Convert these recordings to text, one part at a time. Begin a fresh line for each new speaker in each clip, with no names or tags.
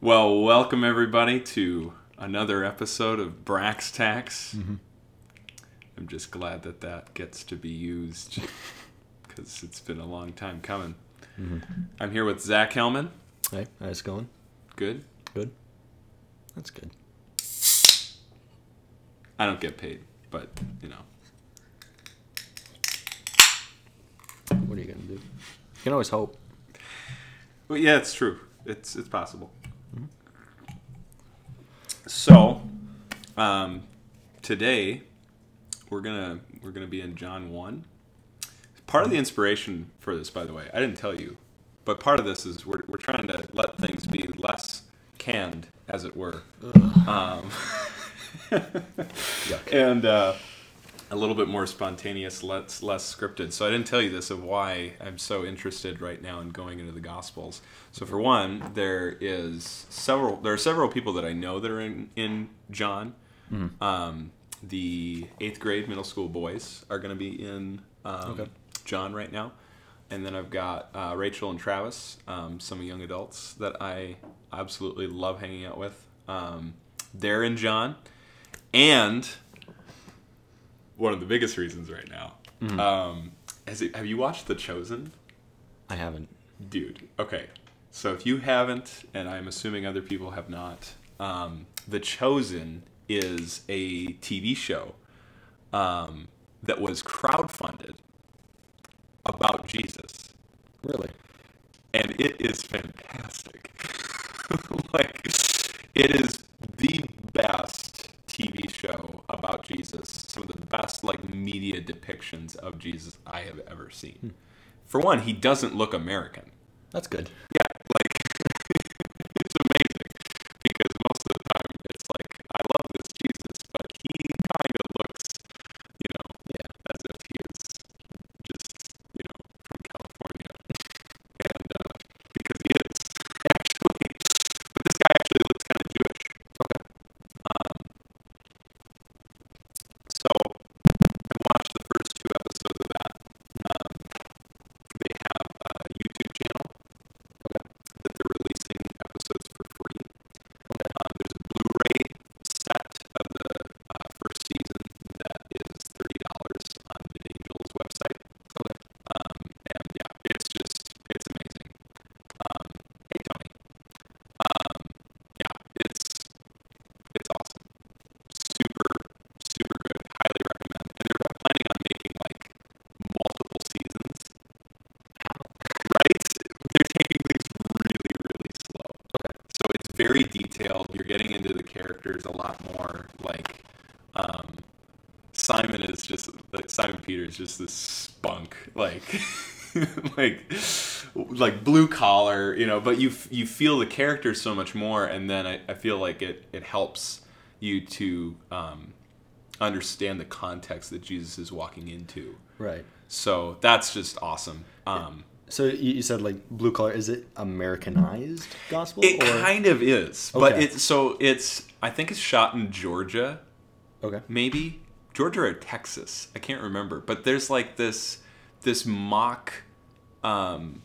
Well, welcome everybody to another episode of Brax Tax. Mm-hmm. I'm just glad that that gets to be used because it's been a long time coming. Mm-hmm. I'm here with Zach Hellman.
Hey, how's it going?
Good.
Good. That's good.
I don't get paid, but you know.
What are you gonna do? You can always hope.
Well, yeah, it's true. It's it's possible. So, um, today we're gonna we're gonna be in John one. Part of the inspiration for this, by the way, I didn't tell you, but part of this is we're we're trying to let things be less canned, as it were, um, and uh, a little bit more spontaneous, less less scripted. So I didn't tell you this of why I'm so interested right now in going into the Gospels. So for one, there is several. There are several people that I know that are in in John. Um, the eighth grade middle school boys are going to be in um,
Okay.
John right now, and then I've got uh, Rachel and Travis, um, some young adults that I absolutely love hanging out with. Um, they're in John, and one of the biggest reasons right now. Um, has it, have you watched The Chosen?
I haven't.
Dude, okay. So if you haven't, and I'm assuming other people have not, um, The Chosen is a TV show um, that was crowdfunded about Jesus.
Really?
And it is fantastic. like, it is the best TV show about Jesus. Some of the best, like, media depictions of Jesus I have ever seen. Hmm. For one, he doesn't look American.
That's good.
Yeah, like it's amazing because most of the time it's like I love this Jesus, but he kind of looks, you know,
Yeah.
as if he is just, you know, from California, and uh, because he is actually, but this guy actually looks kind of Jewish.
Okay.
Um, so I watched the first two episodes of that. Um, they have a YouTube channel
Okay.
that they're releasing episodes for free.
Okay.
Um, there's a Blu-ray set of the uh, first season that is thirty dollars on VidAngel's website.
Okay.
Um, and yeah, it's just it's amazing. Um, hey Tony. Um, yeah, it's it's awesome. Super super good. Highly recommend. And they're planning on making like multiple seasons. Right? They're taking things really really slow.
Okay.
So it's very detailed. You're getting into the characters a lot more. Like um, Simon is Simon Peter is just this spunk, like like like blue collar, you know. But you you feel the character so much more, and then I, I feel like it it helps you to um, understand the context that Jesus is walking into.
Right.
So that's just awesome. Um,
So you, said like blue collar. Is it Americanized gospel?
It
or?
kind of is, but it's so it's. I think it's shot in Georgia,
Okay.
maybe Georgia or Texas. I can't remember, but there's like this this mock, um,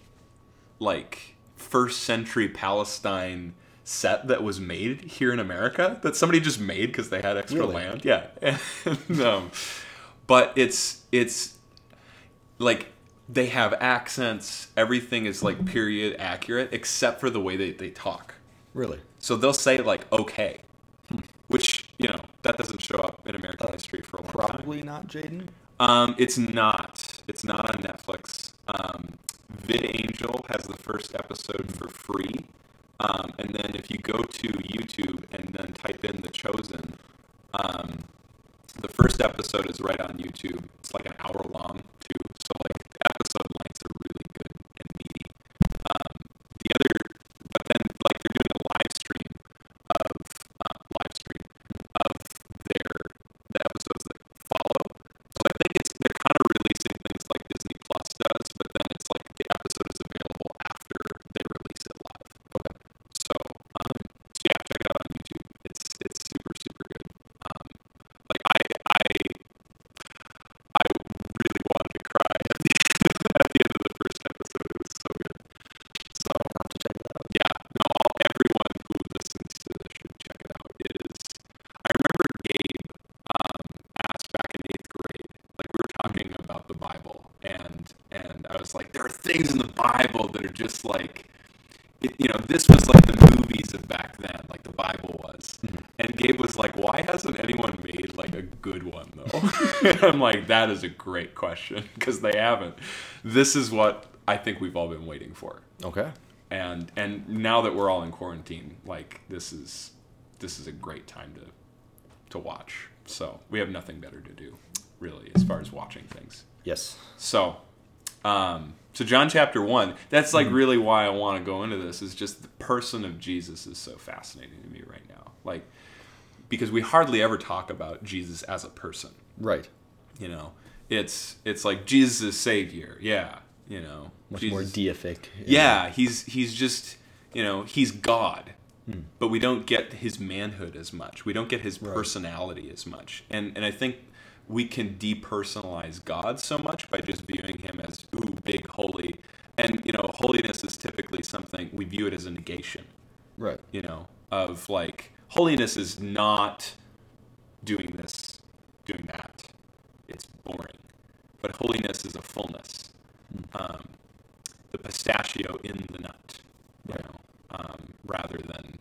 like first century Palestine set that was made here in America that somebody just made because they had extra
Really?
land. Yeah, and, um, but it's it's like they have accents. Everything is like period accurate except for the way they, they talk.
Really?
So they'll say like okay, which you know that doesn't show up in American history for a long time.
Probably not Jaden.
Um, it's not. It's not on Netflix. Um, VidAngel has the first episode for free, um, and then if you go to YouTube and then type in The Chosen, um, the first episode is right on YouTube. It's like an hour long too, so like episode lengths are really good and meaty. Um, the other, but then like they're doing a live stream of uh, live stream it's they're kind of releasing things like Disney Plus does, but then it's like the episode is available after they release it live.
Okay.
So, um, so yeah, check it out on YouTube. It's it's super super good. Um, like I I things in the Bible that are just like, it, you know, this was like the movies of back then, like the Bible was. Mm-hmm. And Gabe was like, why hasn't anyone made like a good one though? I'm like, that is a great question because they haven't. This is what I think we've all been waiting for.
Okay.
And and now that we're all in quarantine, like this is this is a great time to to watch. So we have nothing better to do, really, as far as watching things.
Yes.
So, um, so John chapter one. That's like really why I want to go into this. Is just the person of Jesus is so fascinating to me right now. Like, because we hardly ever talk about Jesus as a person.
Right.
You know, it's it's like Jesus is Savior. Yeah. You know,
Much more deific.
yeah, he's he's just you know he's God, but we don't get his manhood as much. We don't get his
Right.
personality as much, and and I think we can depersonalize God so much by just viewing him as ooh big holy, and you know holiness is typically something we view it as a negation.
Right.
You know of like holiness is not doing this, doing that. It's boring, but holiness is a fullness um, the pistachio in the nut, you know, um, rather than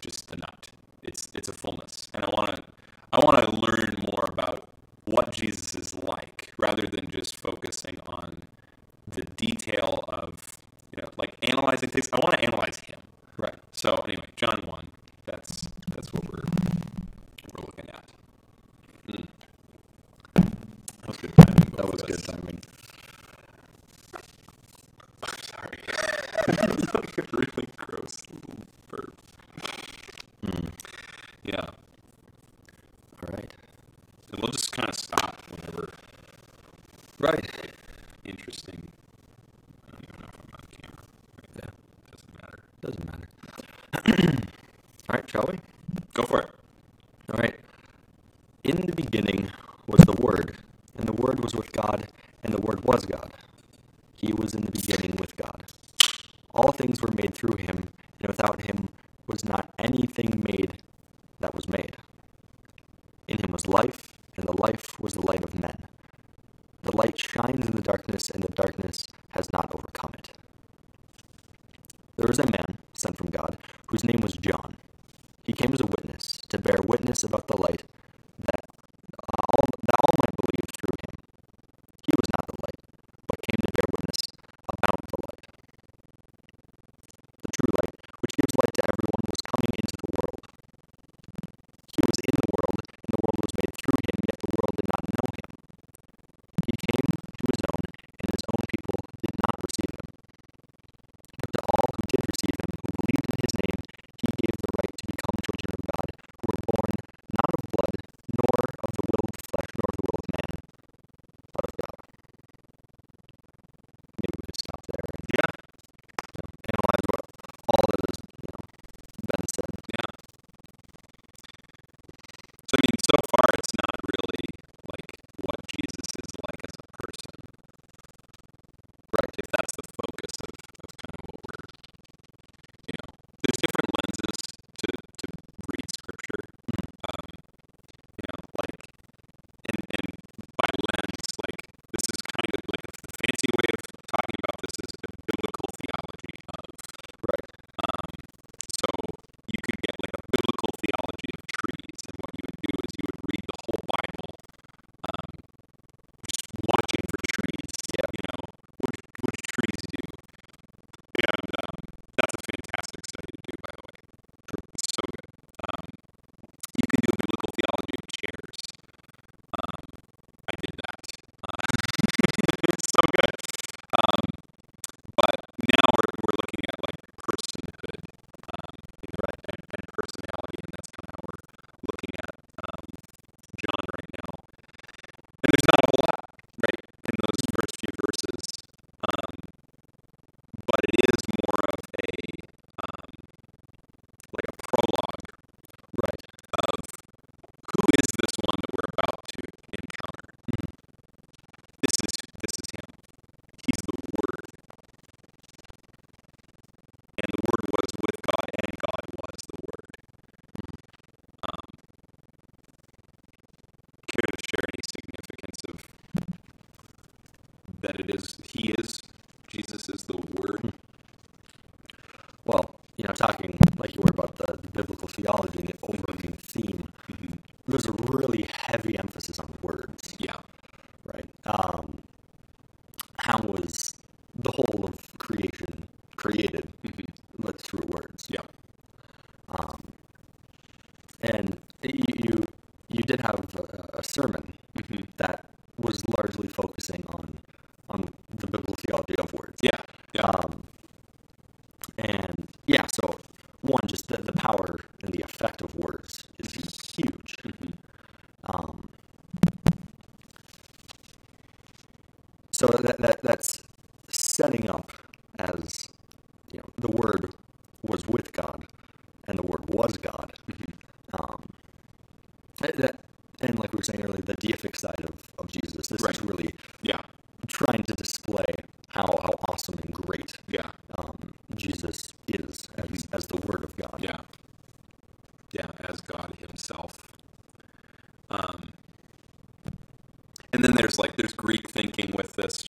just the nut. It's it's a fullness, and I want to I want to learn more about what Jesus is like, rather than just focusing on the detail of you know like analyzing things. I want to analyze him.
Right.
So anyway, John one. That's that's what we're we're looking at. Mm. That was good timing.
That was good timing.
Sorry. really gross little burp. Yeah.
All right.
And we'll just kind of stop whenever
Right.
interesting. I don't even know if I'm on camera. Right?
Yeah.
Doesn't matter.
Doesn't matter. All right. Shall we?
Go for it.
All right. In the beginning was the Word, and the Word was with God, and the Word was God. He was in the beginning with God. All things were made through him, and without him was not anything made that was made. In him was life, and the life was the light of men. The light shines in the darkness, and the darkness biblical theology. to display how, how awesome and great
yeah.
um, Jesus is as, mm-hmm. as the Word of God.
Yeah. Yeah, as God Himself. Um, and then there's like, there's Greek thinking with this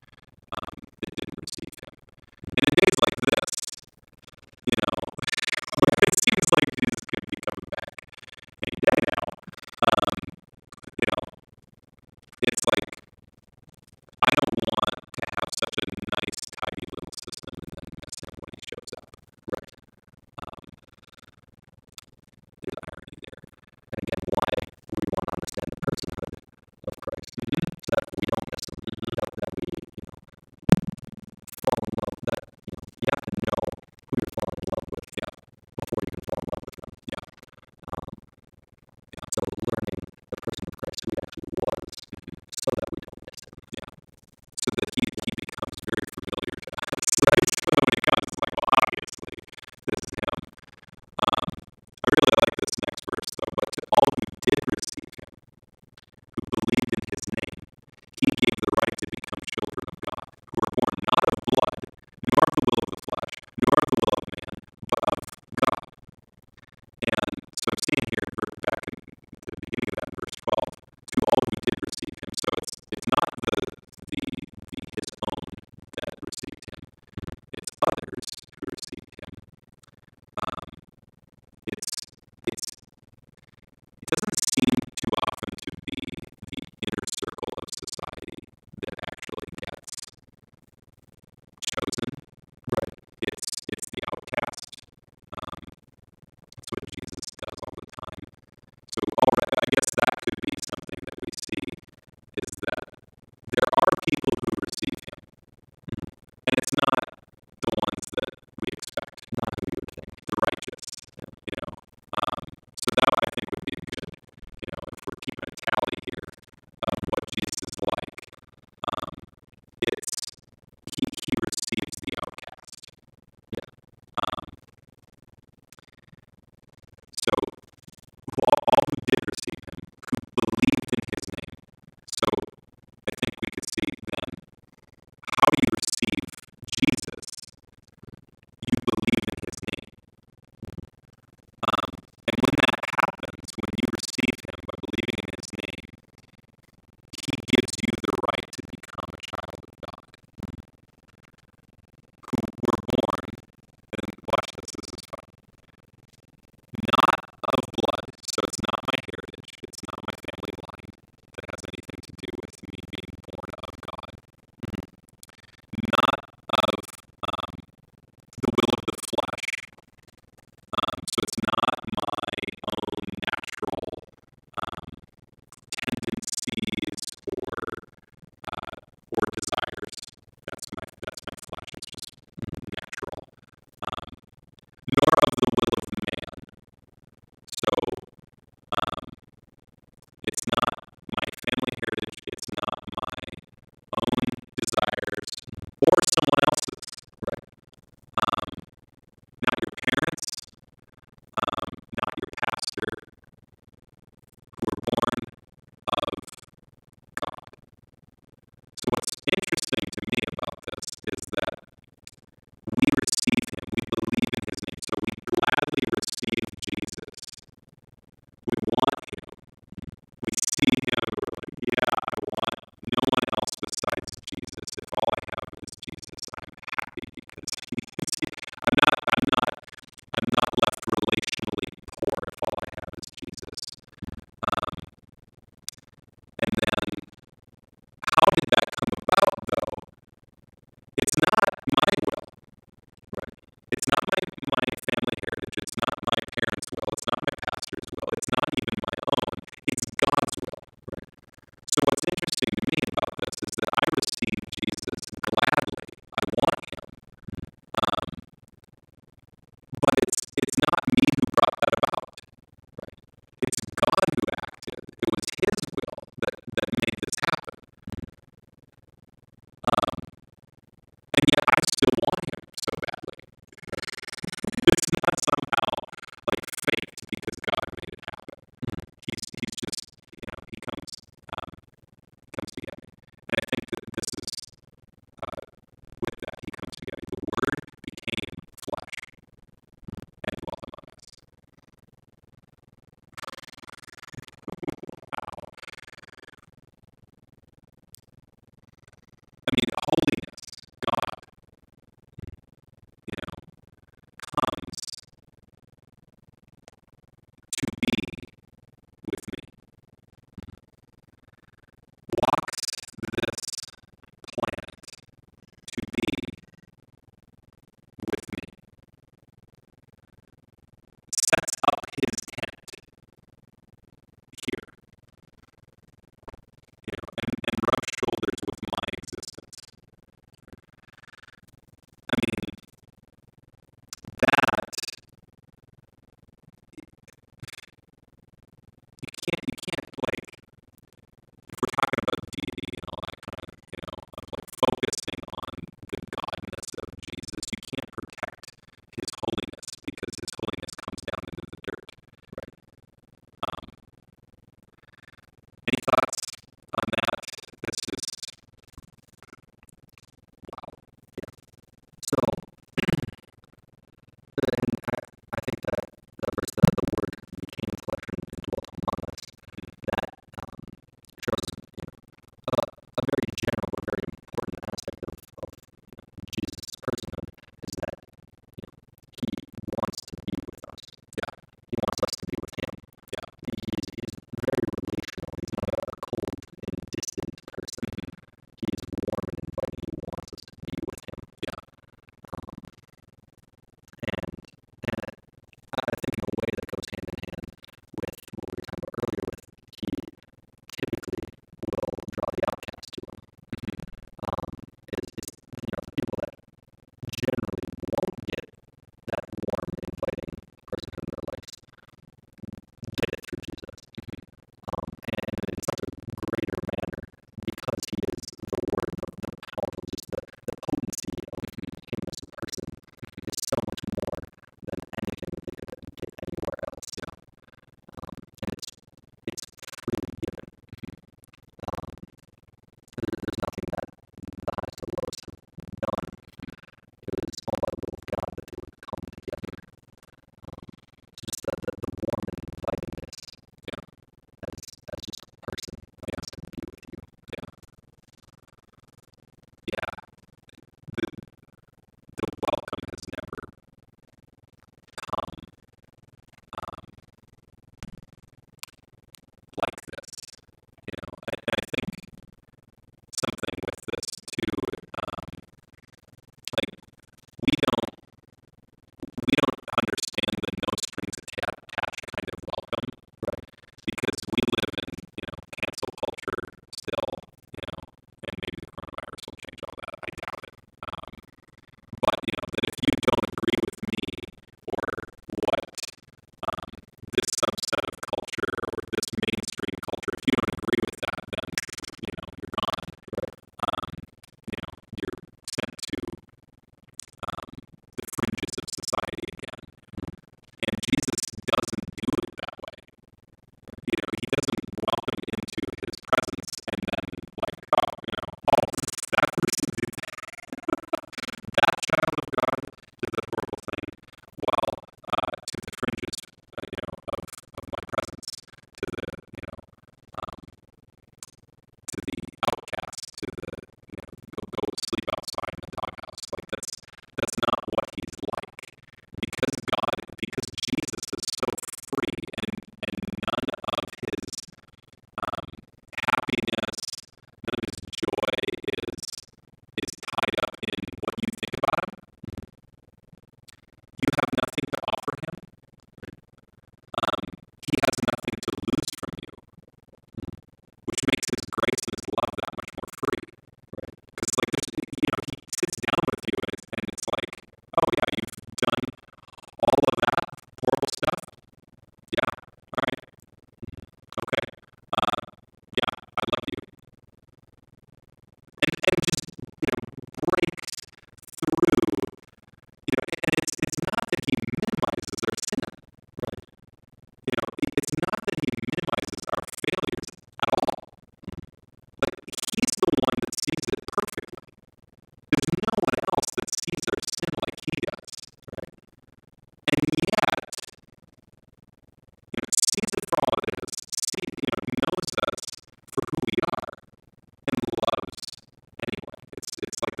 it's like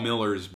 Miller's